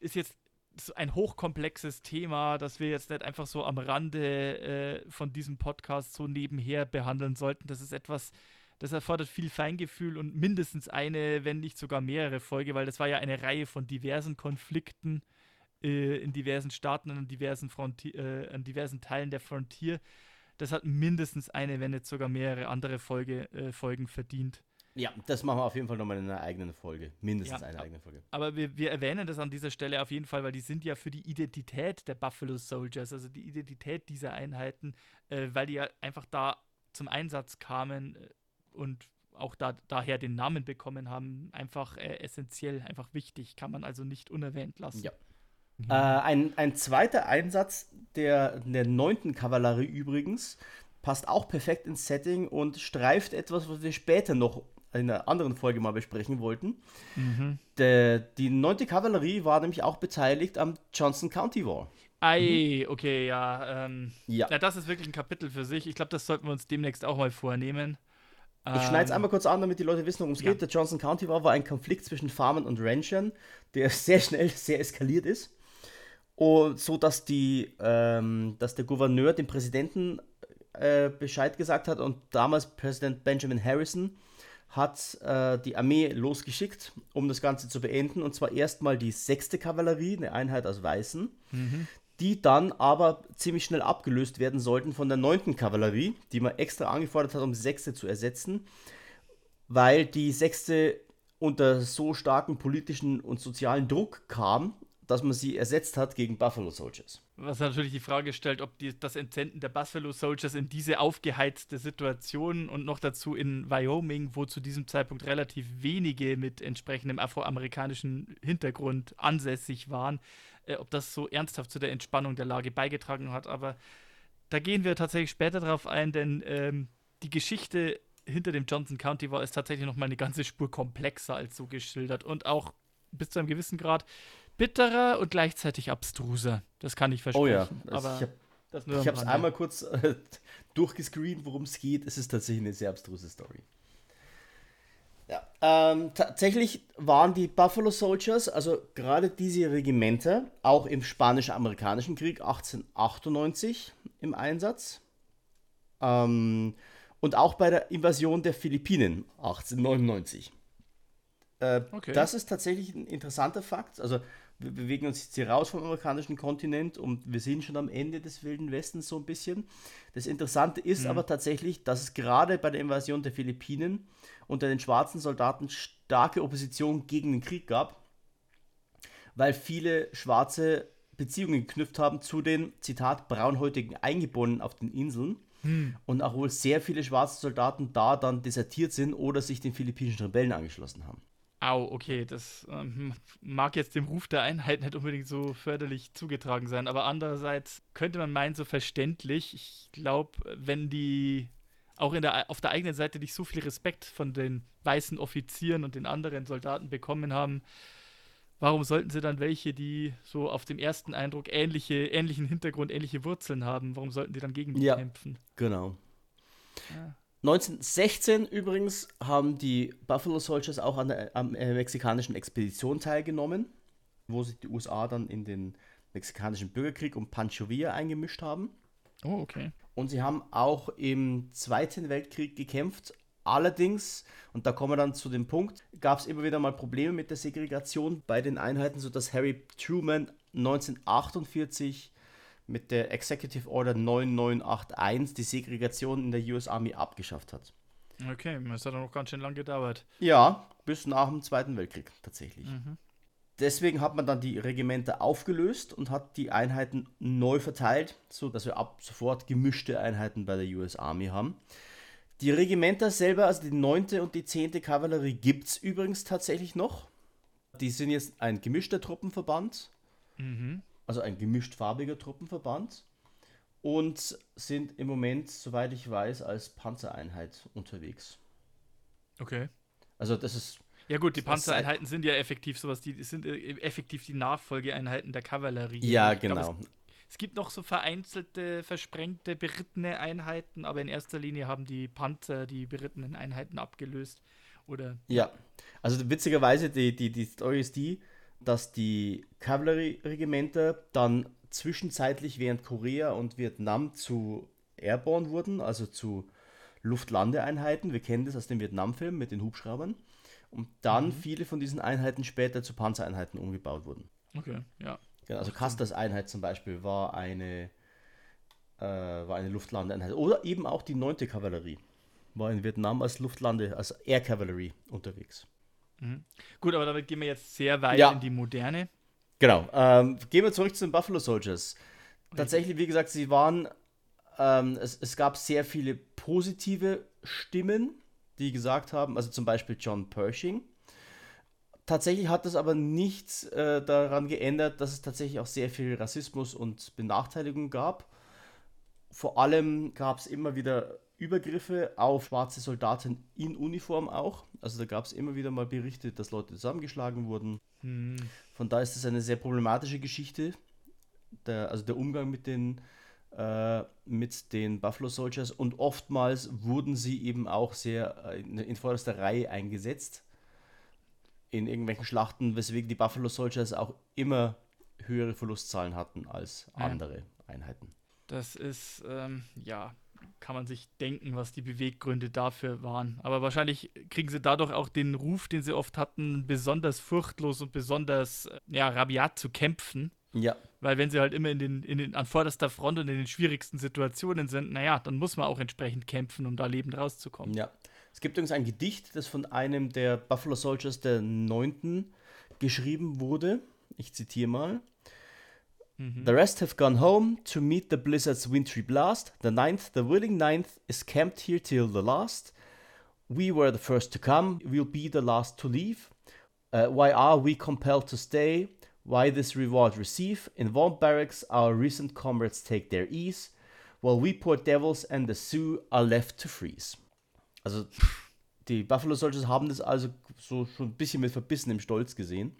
ist jetzt so ein hochkomplexes Thema, das wir jetzt nicht einfach so am Rande äh, von diesem Podcast so nebenher behandeln sollten. Das ist etwas, das erfordert viel Feingefühl und mindestens eine, wenn nicht sogar mehrere Folge, weil das war ja eine Reihe von diversen Konflikten äh, in diversen Staaten an diversen, Fronti äh, an diversen Teilen der Frontier. Das hat mindestens eine, wenn nicht sogar mehrere andere Folge, äh, Folgen verdient. Ja, das machen wir auf jeden Fall nochmal in einer eigenen Folge. Mindestens Ja, eine eigene Folge. Aber wir, wir erwähnen das an dieser Stelle auf jeden Fall, weil die sind ja für die Identität der Buffalo Soldiers, also die Identität dieser Einheiten, äh, weil die ja einfach da zum Einsatz kamen äh, und auch da, daher den Namen bekommen haben, einfach äh, essentiell, einfach wichtig, kann man also nicht unerwähnt lassen. Ja. Äh, ein, ein zweiter Einsatz der, der 9. Kavallerie übrigens passt auch perfekt ins Setting und streift etwas, was wir später noch in einer anderen Folge mal besprechen wollten. Mhm. Der, die 9. Kavallerie war nämlich auch beteiligt am Johnson County War. Ei, okay, ja. Ähm, Ja. ja, das ist wirklich ein Kapitel für sich. Ich glaube, das sollten wir uns demnächst auch mal vornehmen. Ich schneide es Ähm, einmal kurz an, damit die Leute wissen, worum es ja. geht. Der Johnson County War war ein Konflikt zwischen Farmern und Ranchern, der sehr schnell sehr eskaliert ist. Und so dass die, ähm, dass der Gouverneur dem Präsidenten äh, Bescheid gesagt hat und damals Präsident Benjamin Harrison hat äh, die Armee losgeschickt, um das Ganze zu beenden. Und zwar erstmal die 6. Kavallerie, eine Einheit aus Weißen, die dann aber ziemlich schnell abgelöst werden sollten von der 9. Kavallerie, die man extra angefordert hat, um die 6. zu ersetzen, weil die 6. unter so starken politischen und sozialen Druck kam, dass man sie ersetzt hat gegen Buffalo Soldiers. Was natürlich die Frage stellt, ob die, das Entsenden der Buffalo Soldiers in diese aufgeheizte Situation und noch dazu in Wyoming, wo zu diesem Zeitpunkt relativ wenige mit entsprechendem afroamerikanischen Hintergrund ansässig waren, äh, ob das so ernsthaft zu der Entspannung der Lage beigetragen hat. Aber da gehen wir tatsächlich später drauf ein, denn ähm, die Geschichte hinter dem Johnson County war ist tatsächlich noch mal eine ganze Spur komplexer als so geschildert und auch bis zu einem gewissen Grad bitterer und gleichzeitig abstruser. Das kann ich versprechen. Oh ja, aber also am ich habe es einmal kurz äh, durchgescreent, worum es geht. Es ist tatsächlich eine sehr abstruse Story. Ja, ähm, tatsächlich waren die Buffalo Soldiers, also gerade diese Regimenter, auch im Spanisch-Amerikanischen Krieg 1898 im Einsatz. Ähm, und auch bei der Invasion der Philippinen 1899. Äh, Okay. Das ist tatsächlich ein interessanter Fakt. Also wir bewegen uns jetzt hier raus vom amerikanischen Kontinent und wir sind schon am Ende des Wilden Westens so ein bisschen. Das Interessante ist aber tatsächlich, dass es gerade bei der Invasion der Philippinen unter den schwarzen Soldaten starke Opposition gegen den Krieg gab, weil viele Schwarze Beziehungen geknüpft haben zu den, Zitat, braunhäutigen Eingeborenen auf den Inseln. Und auch wohl sehr viele schwarze Soldaten da dann desertiert sind oder sich den philippinischen Rebellen angeschlossen haben. Au, okay, das ähm, mag jetzt dem Ruf der Einheit nicht unbedingt so förderlich zugetragen sein, aber andererseits könnte man meinen, so verständlich. Ich glaube, wenn die auch in der, auf der eigenen Seite nicht so viel Respekt von den weißen Offizieren und den anderen Soldaten bekommen haben, warum sollten sie dann welche, die so auf dem ersten Eindruck ähnliche, ähnlichen Hintergrund, ähnliche Wurzeln haben, warum sollten die dann gegen die Ja. kämpfen? Genau. Ja. 1916 übrigens haben die Buffalo Soldiers auch an der am, äh, mexikanischen Expedition teilgenommen, wo sich die USA dann in den mexikanischen Bürgerkrieg um Pancho Villa eingemischt haben. Oh, okay. Und sie haben auch im Zweiten Weltkrieg gekämpft. Allerdings, und da kommen wir dann zu dem Punkt, gab es immer wieder mal Probleme mit der Segregation bei den Einheiten, sodass Harry Truman 1948 mit der Executive Order 9981 die Segregation in der US Army abgeschafft hat. Okay, das hat noch ganz schön lang gedauert. Ja, bis nach dem Zweiten Weltkrieg tatsächlich. Mhm. Deswegen hat man dann die Regimenter aufgelöst und hat die Einheiten neu verteilt, so dass wir ab sofort gemischte Einheiten bei der US Army haben. Die Regimenter selber, also die 9. und die 10. Kavallerie, gibt es übrigens tatsächlich noch. Die sind jetzt ein gemischter Truppenverband, Mhm. Also ein gemischt farbiger Truppenverband und sind im Moment, soweit ich weiß, als Panzereinheit unterwegs. Okay. Also das ist Ja gut, die Panzereinheiten sind ja effektiv sowas, die sind äh, effektiv die Nachfolgeeinheiten der Kavallerie. ja Ich glaub, genau. es, es gibt noch so vereinzelte, versprengte, berittene Einheiten, aber in erster Linie haben die Panzer die berittenen Einheiten abgelöst. Oder Ja, also witzigerweise, die, die, die Story ist die, dass die Kavallerieregimenter dann zwischenzeitlich während Korea und Vietnam zu Airborne wurden, also zu Luftlandeeinheiten. Wir kennen das aus dem Vietnamfilm mit den Hubschraubern. Und dann Mhm. viele von diesen Einheiten später zu Panzereinheiten umgebaut wurden. okay, ja. Genau, also Custers Einheit zum Beispiel war eine, äh, war eine Luftlandeeinheit. Oder eben auch die 9. Kavallerie war in Vietnam als Luftlande, als Air Cavalry unterwegs. Mhm. Gut, aber damit gehen wir jetzt sehr weit Ja. in die Moderne. Genau. Ähm, gehen wir zurück zu den Buffalo Soldiers. Tatsächlich, wie gesagt, sie waren. Ähm, es, es gab sehr viele positive Stimmen, die gesagt haben, also zum Beispiel John Pershing. Tatsächlich hat das aber nichts äh, daran geändert, dass es tatsächlich auch sehr viel Rassismus und Benachteiligung gab. vor allem gab es immer wieder Übergriffe auf schwarze Soldaten in Uniform auch. Also da gab es immer wieder mal Berichte, dass Leute zusammengeschlagen wurden. Hm. Von da ist es eine sehr problematische Geschichte. Der, also der Umgang mit den, äh, mit den Buffalo Soldiers und oftmals wurden sie eben auch sehr äh, in, in vorderster Reihe eingesetzt in irgendwelchen Schlachten, weswegen die Buffalo Soldiers auch immer höhere Verlustzahlen hatten als Ja. andere Einheiten. Das ist, ähm, ja, kann man sich denken, was die Beweggründe dafür waren. Aber wahrscheinlich kriegen sie dadurch auch den Ruf, den sie oft hatten, besonders furchtlos und besonders äh, ja, rabiat zu kämpfen. Ja, Weil wenn sie halt immer in den, in den, an vorderster Front und in den schwierigsten Situationen sind, naja, dann muss man auch entsprechend kämpfen, um da lebend rauszukommen. Ja. Es gibt übrigens ein Gedicht, das von einem der Buffalo Soldiers der 9. geschrieben wurde. Ich zitiere mal. The rest have gone home to meet the blizzard's wintry blast. The ninth, the willing ninth, is camped here till the last. We were the first to come, we'll be the last to leave. Uh, why are we compelled to stay? Why this reward receive? In warm barracks, our recent comrades take their ease, while we poor devils and the Sioux are left to freeze. Also, die Buffalo Soldiers haben das also so schon ein bisschen mit verbissenem Stolz gesehen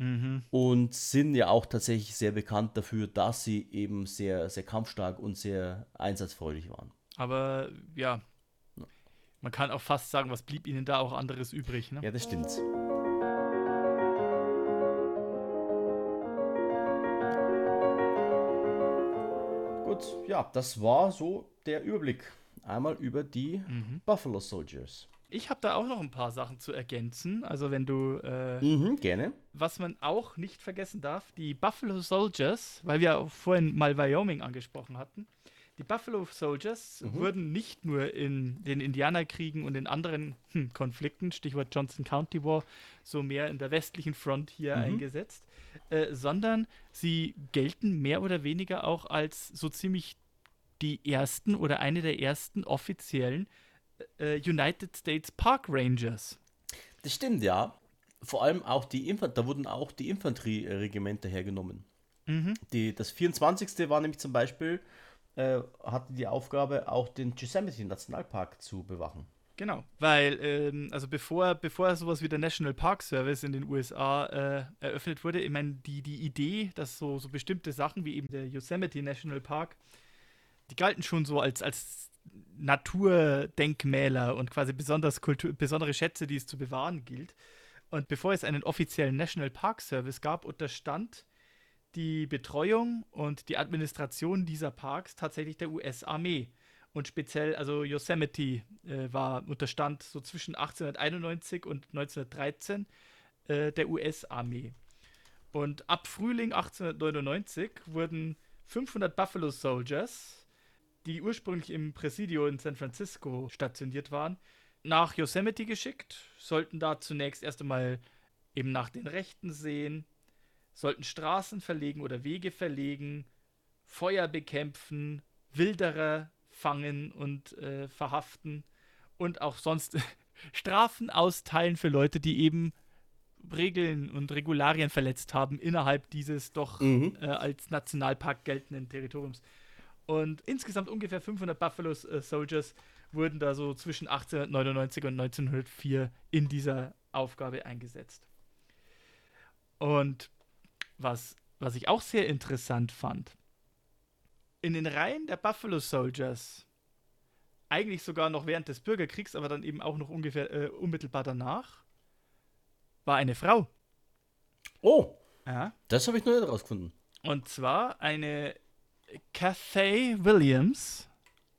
Mhm. und sind ja auch tatsächlich sehr bekannt dafür, dass sie eben sehr, sehr kampfstark und sehr einsatzfreudig waren. Aber ja, man kann auch fast sagen, was blieb ihnen da auch anderes übrig. Ne? Ja, das stimmt. Gut, ja, das war so der Überblick. Einmal über die Mhm. Buffalo Soldiers. Ich habe da auch noch ein paar Sachen zu ergänzen. Also wenn du, äh, Mhm, gerne. was man auch nicht vergessen darf, die Buffalo Soldiers, weil wir auch vorhin mal Wyoming angesprochen hatten, die Buffalo Soldiers wurden nicht nur in den Indianerkriegen und in anderen hm, Konflikten, Stichwort Johnson County War, so mehr in der westlichen Front hier eingesetzt, äh, sondern sie gelten mehr oder weniger auch als so ziemlich die ersten oder eine der ersten offiziellen äh, United States Park Rangers. Das stimmt, ja. Vor allem auch die Infant da wurden auch die Infanterieregimenter hergenommen. Mhm. Die, das 24. war nämlich zum Beispiel, äh, hatte die Aufgabe, auch den Yosemite Nationalpark zu bewachen. Genau, weil, ähm, also bevor, bevor sowas wie der National Park Service in den USA äh, eröffnet wurde, ich meine, die, die Idee, dass so, so bestimmte Sachen wie eben der Yosemite National Park, die galten schon so als, als Naturdenkmäler und quasi besonders Kultur, besondere Schätze, die es zu bewahren gilt. Und bevor es einen offiziellen National Park Service gab, unterstand die Betreuung und die Administration dieser Parks tatsächlich der US-Armee. Und speziell, also Yosemite äh, war unterstand so zwischen 1891 und 1913 äh, der US-Armee. Und ab Frühling 1899 wurden 500 Buffalo Soldiers, die ursprünglich im Presidio in San Francisco stationiert waren, nach Yosemite geschickt, sollten da zunächst erst einmal eben nach den Rechten sehen, sollten Straßen verlegen oder Wege verlegen, Feuer bekämpfen, Wilderer fangen und äh, verhaften und auch sonst Strafen austeilen für Leute, die eben Regeln und Regularien verletzt haben innerhalb dieses doch Mhm. äh, als Nationalpark geltenden Territoriums. Und insgesamt ungefähr 500 Buffalo äh, Soldiers wurden da so zwischen 1899 und 1904 in dieser Aufgabe eingesetzt. Und was, was ich auch sehr interessant fand, in den Reihen der Buffalo Soldiers, eigentlich sogar noch während des Bürgerkriegs, aber dann eben auch noch ungefähr äh, unmittelbar danach, war eine Frau. Oh, Ja. das habe ich noch nicht rausgefunden. Und zwar eine Cathay Williams,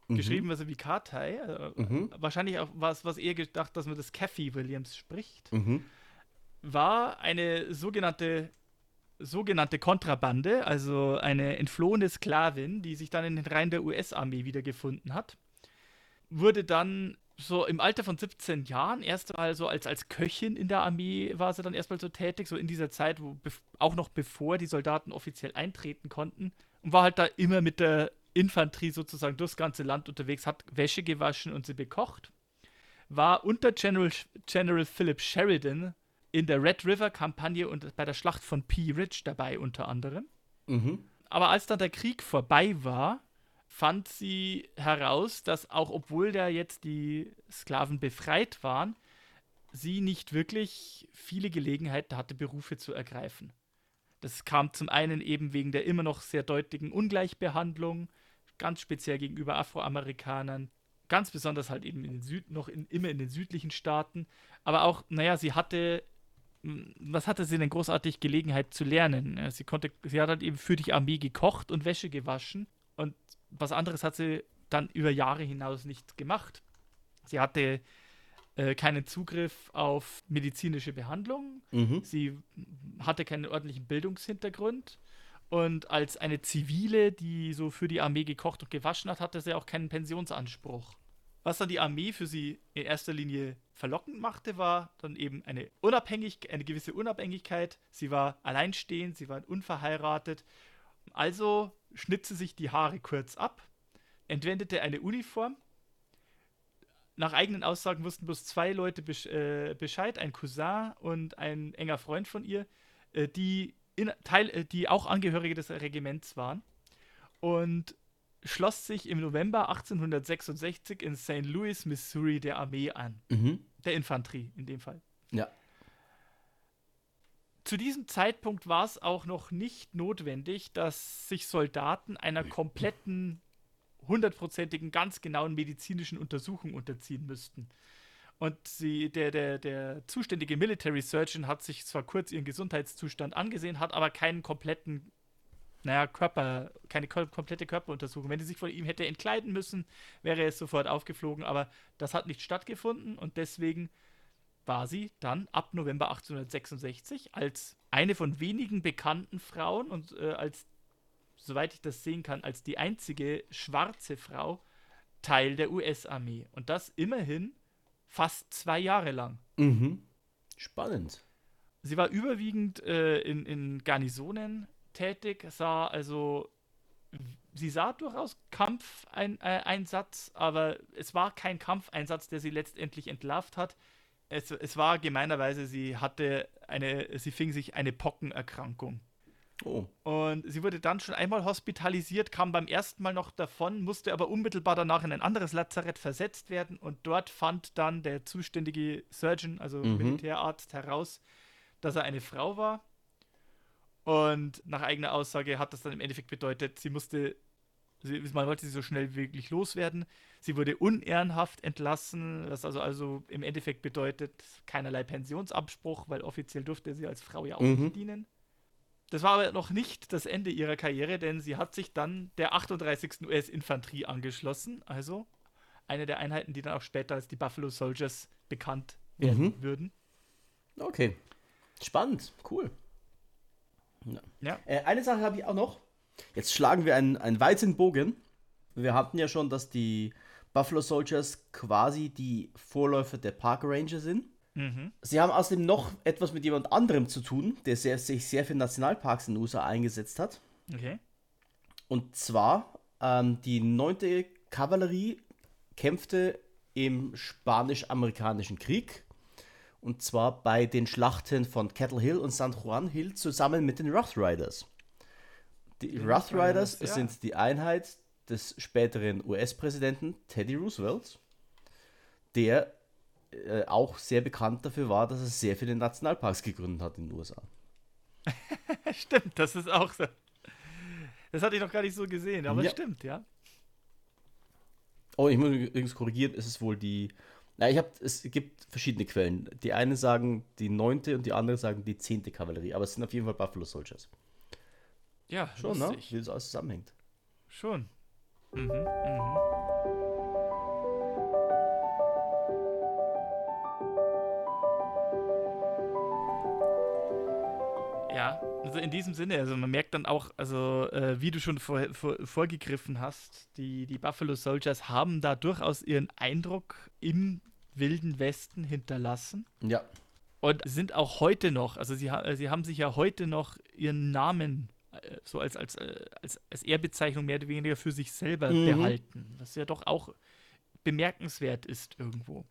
Mhm. geschrieben also wie Kathay. Äh, Mhm. Wahrscheinlich auch was, was eher gedacht, dass man das Cathy Williams spricht. Mhm. War eine sogenannte sogenannte Kontrabande, also eine entflohene Sklavin, die sich dann in den Reihen der US-Armee wiedergefunden hat. Wurde dann so im Alter von 17 Jahren erst mal so als, als Köchin in der Armee war sie dann erstmal so tätig, so in dieser Zeit, wo auch noch bevor die Soldaten offiziell eintreten konnten und war halt da immer mit der Infanterie sozusagen durchs ganze Land unterwegs, hat Wäsche gewaschen und sie bekocht. War unter General, General Philip Sheridan in der Red River Kampagne und bei der Schlacht von Pea Ridge dabei unter anderem. Mhm. Aber als dann der Krieg vorbei war, fand sie heraus, dass auch obwohl da jetzt die Sklaven befreit waren, sie nicht wirklich viele Gelegenheiten hatte, Berufe zu ergreifen. Das kam zum einen eben wegen der immer noch sehr deutlichen Ungleichbehandlung, ganz speziell gegenüber Afroamerikanern, ganz besonders halt eben in den Süd, noch in, immer in den südlichen Staaten. Aber auch, naja, sie hatte, was hatte sie denn großartig Gelegenheit zu lernen? Sie konnte, sie hat halt eben für die Armee gekocht und Wäsche gewaschen und was anderes hat sie dann über Jahre hinaus nicht gemacht. Sie hatte äh, keinen Zugriff auf medizinische Behandlung. Mhm. Sie hatte keinen ordentlichen Bildungshintergrund. Und als eine Zivile, die so für die Armee gekocht und gewaschen hat, hatte sie auch keinen Pensionsanspruch. Was dann die Armee für sie in erster Linie verlockend machte, war dann eben eine, Unabhängig eine gewisse Unabhängigkeit. Sie war alleinstehend, sie war unverheiratet. Also schnitt sie sich die Haare kurz ab, entwendete eine Uniform. Nach eigenen Aussagen wussten bloß zwei Leute äh, Bescheid, ein Cousin und ein enger Freund von ihr, äh, die, in, Teil, äh, die auch Angehörige des Regiments waren. Und schloss sich im November 1866 in St. Louis, Missouri, der Armee an. Mhm. Der Infanterie in dem Fall. Ja. Zu diesem Zeitpunkt war es auch noch nicht notwendig, dass sich Soldaten einer kompletten, hundertprozentigen, ganz genauen medizinischen Untersuchung unterziehen müssten. Und sie, der, der, der zuständige Military Surgeon hat sich zwar kurz ihren Gesundheitszustand angesehen, hat aber keinen kompletten naja, Körper, keine komplette Körperuntersuchung. Wenn sie sich von ihm hätte entkleiden müssen, wäre es sofort aufgeflogen, aber das hat nicht stattgefunden und deswegen war sie dann ab November 1866 als eine von wenigen bekannten Frauen und äh, als, soweit ich das sehen kann, als die einzige schwarze Frau Teil der US-Armee. Und das immerhin fast zwei Jahre lang. Mhm. Spannend. Sie war überwiegend äh, in, in Garnisonen tätig, sah also, sie sah durchaus Kampfeinsatz, aber es war kein Kampfeinsatz, der sie letztendlich entlarvt hat. Es, es war gemeinerweise, sie hatte eine, sie fing sich eine Pockenerkrankung. Oh. Und sie wurde dann schon einmal hospitalisiert, kam beim ersten Mal noch davon, musste aber unmittelbar danach in ein anderes Lazarett versetzt werden und dort fand dann der zuständige Surgeon, also mhm. Militärarzt, heraus, dass er eine Frau war und nach eigener Aussage hat das dann im Endeffekt bedeutet, sie musste, sie, man wollte sie so schnell wie möglich loswerden. Sie wurde unehrenhaft entlassen, was also, also im Endeffekt bedeutet keinerlei Pensionsanspruch, weil offiziell durfte sie als Frau ja auch mhm. nicht dienen. Das war aber noch nicht das Ende ihrer Karriere, denn sie hat sich dann der 38. US-Infanterie angeschlossen, also eine der Einheiten, die dann auch später als die Buffalo Soldiers bekannt werden mhm. würden. Okay. Spannend, cool. Ja. ja. Äh, eine Sache habe ich auch noch. Jetzt schlagen wir einen, einen weiten Bogen. Wir hatten ja schon, dass die Buffalo Soldiers quasi die Vorläufer der Park Ranger sind. Mhm. Sie haben außerdem noch etwas mit jemand anderem zu tun, der sehr, sich sehr für Nationalparks in den USA eingesetzt hat. Okay. Und zwar ähm, die 9. Kavallerie kämpfte im Spanisch-Amerikanischen Krieg und zwar bei den Schlachten von Kettle Hill und San Juan Hill zusammen mit den Rough Riders. Die Rough Riders ja. sind die Einheit des späteren US-Präsidenten Teddy Roosevelt, der äh, auch sehr bekannt dafür war, dass er sehr viele Nationalparks gegründet hat in den USA. stimmt, das ist auch so. Das hatte ich noch gar nicht so gesehen, aber ja. stimmt, ja. Oh, ich muss übrigens korrigieren, es ist wohl die na, ich habe, es gibt verschiedene Quellen. Die einen sagen die neunte und die anderen sagen die zehnte Kavallerie, aber es sind auf jeden Fall Buffalo Soldiers. Ja, schon, ne? Wie das alles zusammenhängt. Schon. Mhm, mhm. Ja, also in diesem Sinne, also man merkt dann auch, also äh, wie du schon vor, vor, vorgegriffen hast, die, die Buffalo Soldiers haben da durchaus ihren Eindruck im Wilden Westen hinterlassen. Ja. Und sind auch heute noch, also sie, sie haben sich ja heute noch ihren Namen äh, so als, als, äh, als, als Ehrbezeichnung mehr oder weniger für sich selber mhm. behalten. Was ja doch auch bemerkenswert ist irgendwo.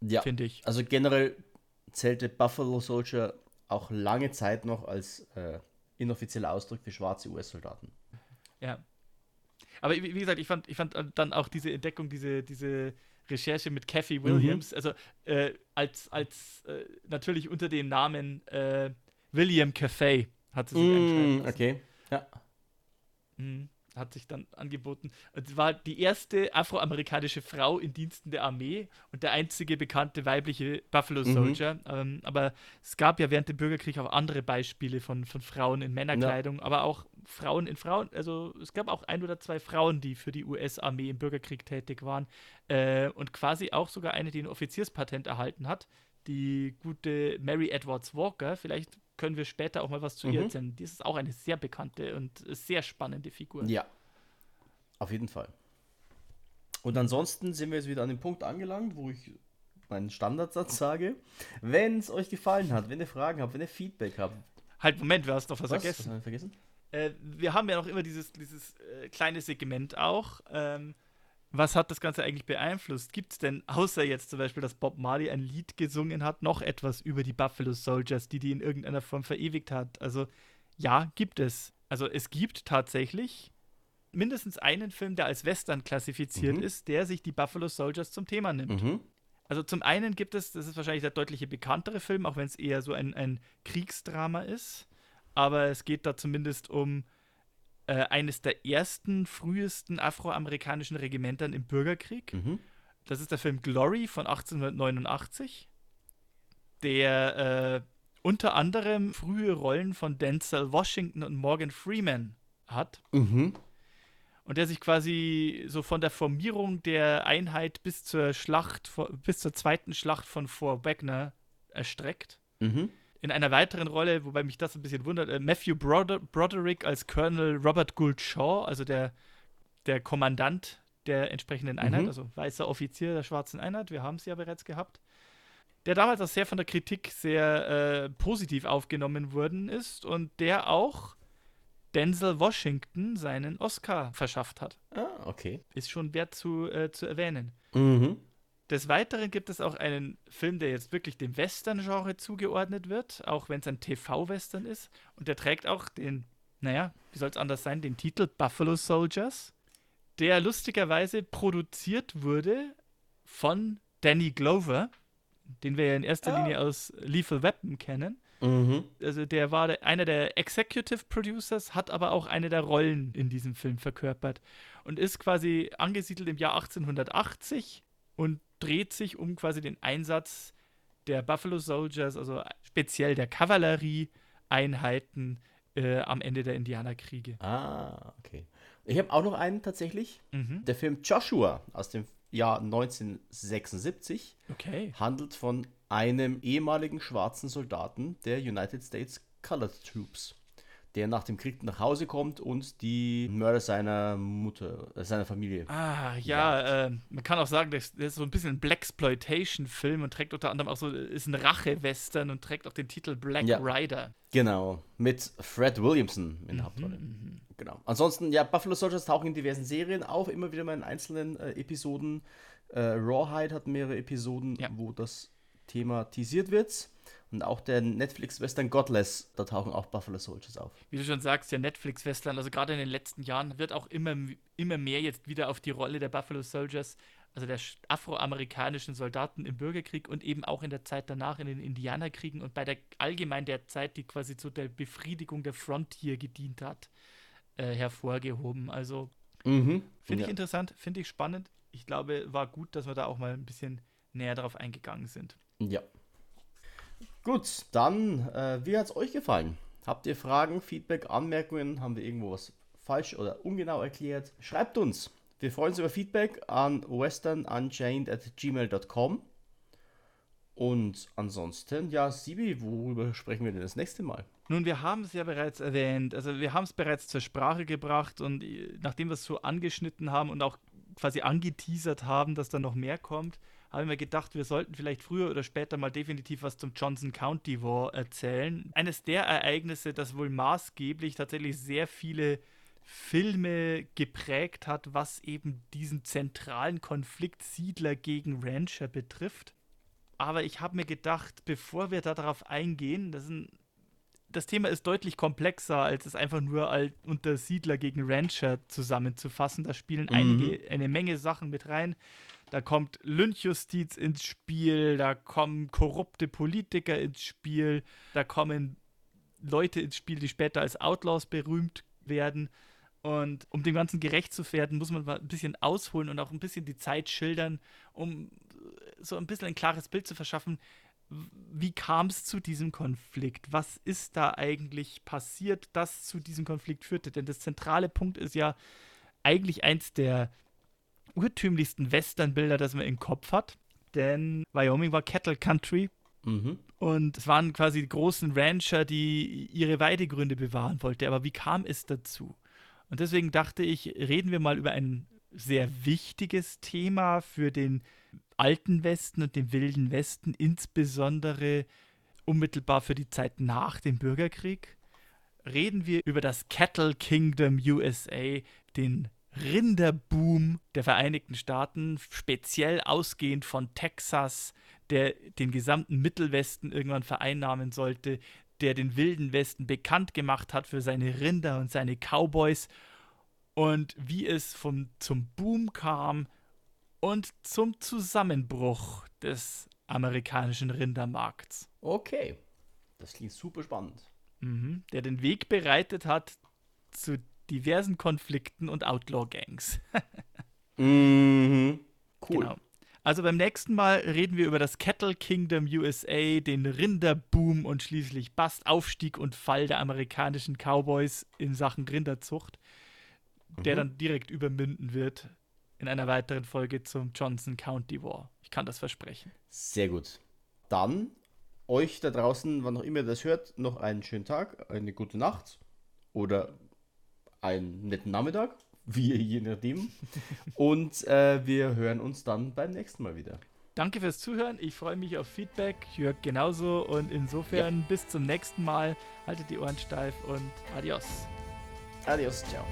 Ja. Finde ich. Also generell zählte Buffalo Soldier auch lange Zeit noch als äh, inoffizieller Ausdruck für schwarze US-Soldaten. Ja. Aber wie gesagt, ich fand, ich fand dann auch diese Entdeckung, diese, diese Recherche mit Kathy Williams, also äh, als, als äh, natürlich unter dem Namen äh, William Cafe hat sie sich Mm, okay. Ja. Mhm. Hat sich dann angeboten. Und sie war die erste afroamerikanische Frau in Diensten der Armee und der einzige bekannte weibliche Buffalo Mhm. Soldier. Ähm, aber es gab ja während dem Bürgerkrieg auch andere Beispiele von, von Frauen in Männerkleidung, aber auch Frauen in Frauen. Also es gab auch ein oder zwei Frauen, die für die US-Armee im Bürgerkrieg tätig waren. Äh, und quasi auch sogar eine, die ein Offizierspatent erhalten hat. Die gute Mary Edwards Walker. Vielleicht können wir später auch mal was zu ihr Mhm. erzählen. Die ist auch eine sehr bekannte und sehr spannende Figur. Ja. Auf jeden Fall. Und ansonsten sind wir jetzt wieder an dem Punkt angelangt, wo ich meinen Standardsatz sage. Wenn es euch gefallen hat, wenn ihr Fragen habt, wenn ihr Feedback habt. Halt, Moment, du hast noch was, Was? vergessen. Was haben wir vergessen? Äh, wir haben ja noch immer dieses, dieses äh, kleine Segment auch. Ähm, was hat das Ganze eigentlich beeinflusst? Gibt es denn, außer jetzt zum Beispiel, dass Bob Marley ein Lied gesungen hat, noch etwas über die Buffalo Soldiers, die die in irgendeiner Form verewigt hat? Also, ja, gibt es. Also, es gibt tatsächlich mindestens einen Film, der als Western klassifiziert Mhm. ist, der sich die Buffalo Soldiers zum Thema nimmt. Mhm. Also zum einen gibt es, das ist wahrscheinlich der deutliche bekanntere Film, auch wenn es eher so ein, ein Kriegsdrama ist. Aber es geht da zumindest um äh, eines der ersten, frühesten afroamerikanischen Regimentern im Bürgerkrieg. Mhm. Das ist der Film Glory von 1889, der äh, unter anderem frühe Rollen von Denzel Washington und Morgan Freeman hat Mhm. und der sich quasi so von der Formierung der Einheit bis zur Schlacht, bis zur zweiten Schlacht von Fort Wagner erstreckt. Mhm. In einer weiteren Rolle, wobei mich das ein bisschen wundert, äh, Matthew Broder Broderick als Colonel Robert Gould Shaw, also der, der Kommandant der entsprechenden Einheit, Mhm. also weißer Offizier der schwarzen Einheit, wir haben es ja bereits gehabt, der damals auch sehr von der Kritik sehr äh, positiv aufgenommen worden ist und der auch Denzel Washington seinen Oscar verschafft hat. Ah, okay. Ist schon wert zu, äh, zu erwähnen. Mhm. Des Weiteren gibt es auch einen Film, der jetzt wirklich dem Western-Genre zugeordnet wird, auch wenn es ein TV-Western ist. Und der trägt auch den, naja, wie soll es anders sein, den Titel Buffalo Soldiers, der lustigerweise produziert wurde von Danny Glover, den wir ja in erster Ah. Linie aus Lethal Weapon kennen. Mhm. Also der war einer der Executive Producers, hat aber auch eine der Rollen in diesem Film verkörpert und ist quasi angesiedelt im Jahr 1880 und dreht sich um quasi den Einsatz der Buffalo Soldiers, also speziell der Kavallerieeinheiten äh, am Ende der Indianerkriege. Ah, okay. Ich habe auch noch einen tatsächlich. Mhm. Der Film Joshua aus dem Jahr 1976 Okay. handelt von einem ehemaligen schwarzen Soldaten der United States Colored Troops, der nach dem Krieg nach Hause kommt und die Mörder seiner Mutter, äh, seiner Familie. Ah, ja, äh, man kann auch sagen, das, das ist so ein bisschen ein Blaxploitation-Film und trägt unter anderem auch so, ist ein Rache-Western und trägt auch den Titel Black Ja. Rider. Genau, mit Fred Williamson in der Hauptrolle. Mhm. Genau. Ansonsten, ja, Buffalo Soldiers tauchen in diversen Serien auf, immer wieder mal in einzelnen äh, Episoden. Äh, Rawhide hat mehrere Episoden, Ja. wo das thematisiert wird. Und auch der Netflix-Western Godless, da tauchen auch Buffalo Soldiers auf. Wie du schon sagst, der Netflix-Western, also gerade in den letzten Jahren wird auch immer, immer mehr jetzt wieder auf die Rolle der Buffalo Soldiers, also der sch- afroamerikanischen Soldaten im Bürgerkrieg und eben auch in der Zeit danach in den Indianerkriegen und bei der allgemein der Zeit, die quasi zu der Befriedigung der Frontier gedient hat, äh, hervorgehoben. Also Mhm. finde ja. ich interessant, finde ich spannend. Ich glaube, war gut, dass wir da auch mal ein bisschen näher darauf eingegangen sind. Ja. Gut, dann, äh, wie hat es euch gefallen? Habt ihr Fragen, Feedback, Anmerkungen? Haben wir irgendwo was falsch oder ungenau erklärt? Schreibt uns. Wir freuen uns über Feedback an westernunchained at gmail.com. Und ansonsten, ja, Sibi, worüber sprechen wir denn das nächste Mal? Nun, wir haben es ja bereits erwähnt, also wir haben es bereits zur Sprache gebracht und äh, nachdem wir es so angeschnitten haben und auch quasi angeteasert haben, dass da noch mehr kommt, haben wir gedacht, wir sollten vielleicht früher oder später mal definitiv was zum Johnson County War erzählen. Eines der Ereignisse, das wohl maßgeblich tatsächlich sehr viele Filme geprägt hat, was eben diesen zentralen Konflikt Siedler gegen Rancher betrifft. Aber ich habe mir gedacht, bevor wir darauf eingehen, das ist ein das Thema ist deutlich komplexer, als es einfach nur als unter Siedler gegen Rancher zusammenzufassen. Da spielen mhm. einige, eine Menge Sachen mit rein. Da kommt Lynchjustiz ins Spiel, da kommen korrupte Politiker ins Spiel, da kommen Leute ins Spiel, die später als Outlaws berühmt werden. Und um dem Ganzen gerecht zu werden, muss man mal ein bisschen ausholen und auch ein bisschen die Zeit schildern, um so ein bisschen ein klares Bild zu verschaffen. Wie kam es zu diesem Konflikt? Was ist da eigentlich passiert, das zu diesem Konflikt führte? Denn das zentrale Punkt ist ja eigentlich eins der urtümlichsten Westernbilder, das man im Kopf hat. Denn Wyoming war Cattle Country. Mhm. Und es waren quasi die großen Rancher, die ihre Weidegründe bewahren wollten. Aber wie kam es dazu? Und deswegen dachte ich, reden wir mal über ein sehr wichtiges Thema für den alten Westen und den wilden Westen, insbesondere unmittelbar für die Zeit nach dem Bürgerkrieg. Reden wir über das Cattle Kingdom USA, den Rinderboom der Vereinigten Staaten, speziell ausgehend von Texas, der den gesamten Mittelwesten irgendwann vereinnahmen sollte, der den Wilden Westen bekannt gemacht hat für seine Rinder und seine Cowboys und wie es vom, zum Boom kam und zum Zusammenbruch des amerikanischen Rindermarkts. Okay, das klingt super spannend. Mhm, der den Weg bereitet hat zu diversen Konflikten und Outlaw-Gangs. mhm. Cool. Genau. Also beim nächsten Mal reden wir über das Cattle Kingdom USA, den Rinderboom und schließlich Bast, Aufstieg und Fall der amerikanischen Cowboys in Sachen Rinderzucht, mhm. der dann direkt übermünden wird in einer weiteren Folge zum Johnson County War. Ich kann das versprechen. Sehr gut. Dann euch da draußen, wann auch immer ihr das hört, noch einen schönen Tag, eine gute Nacht oder einen netten Nachmittag, wie je nachdem. Und äh, wir hören uns dann beim nächsten Mal wieder. Danke fürs Zuhören. Ich freue mich auf Feedback. Jörg genauso. Und insofern ja. bis zum nächsten Mal. Haltet die Ohren steif und adios. Adios. Ciao.